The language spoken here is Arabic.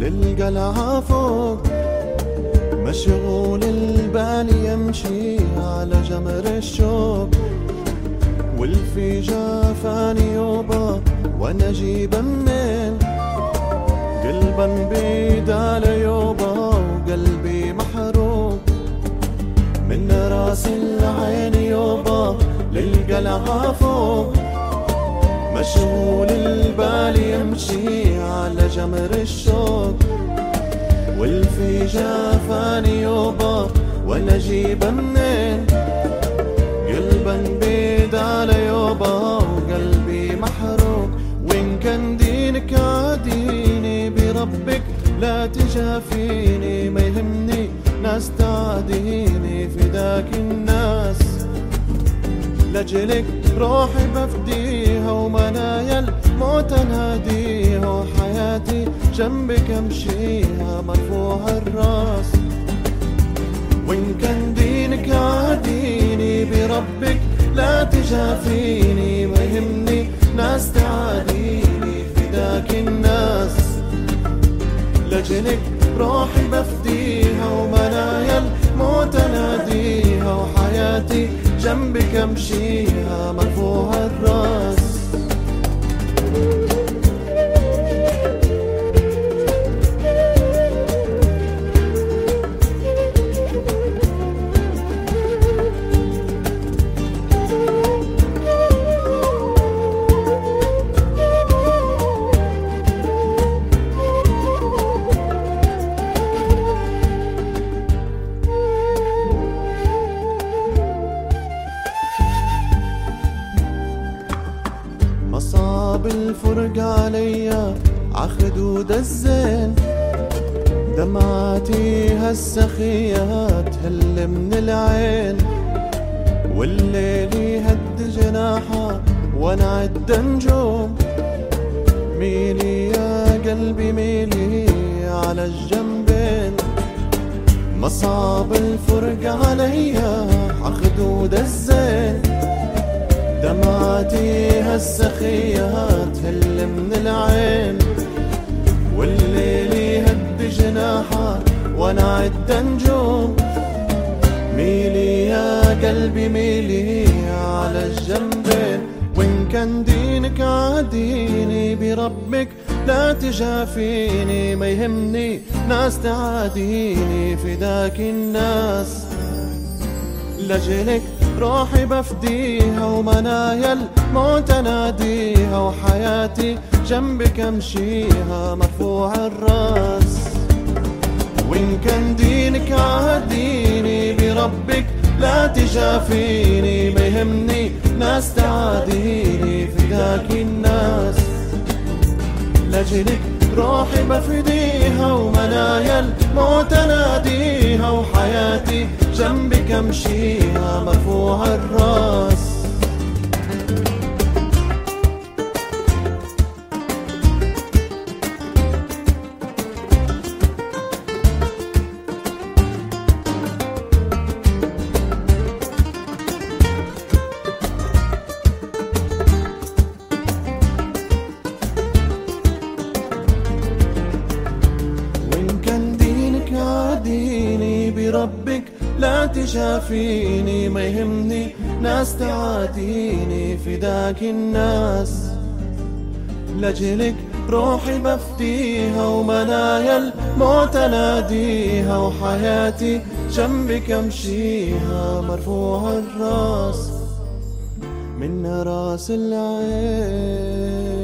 للقلعة فوق. مشغول البال يمشي على جمر الشوق. والفي جافاني يوبا وأنا جيبا منين قلبا بيدال يوبا وقلبي محروق. من راس العين يوبا للقلعة فوق. مشغول البال يمشي على جمر الشوق والفي جافاني يوبا وأنا جيبا منين؟ قلبا بيد على يوبا وقلبي محروق. وين كان دينك عاديني بربك لا تجافيني ما يهمني ناس تعديني فداك الناس. لجلك روحي بفديها ومنايا جنبك أمشيها مرفوع الرأس. وإن كان دينك عاديني بربك لا تجافيني ما يهمني ناس تعاديني فداك الناس. لجلك روحي بفديها ومنايا الموت اناديها وحياتي جنبك أمشيها مرفوع الرأس. مصاب الفرق عليا عخدود الزين. دمعتي هالسخية تهل من العين. والليل يهد جناحها وأنا عد نجوم ميلي يا قلبي ميلي على الجنبين. مصاب الفرق عليا عخدود الزين. دمعتي هالسخية تهل من العين؟ والليل يهد جناحها وأنا عد نجوم ميلي يا قلبي ميلي على الجنبين. وإن كان دينك عاديني بربك لا تجافيني ما يهمني ناس تعاديني فداك الناس. لجلك روحي بفديها ومنايا الموت أناديها وحياتي جنبك أمشيها مرفوع الرأس. وإن كان دينك عاديني بربك لا تجافيني ما يهمني ناس تعاديني فداك الناس. لجلك روحي بفديها ومنايا الموت أناديها وحياتي جنبك امشيها مرفوع الراس. بربك لا تجافيني ما يهمني ناس تعاديني فداك الناس. لجلك روحي بفديها ومنايا الموت أناديها وحياتي جنبك أمشيها مرفوع الراس من راس العين.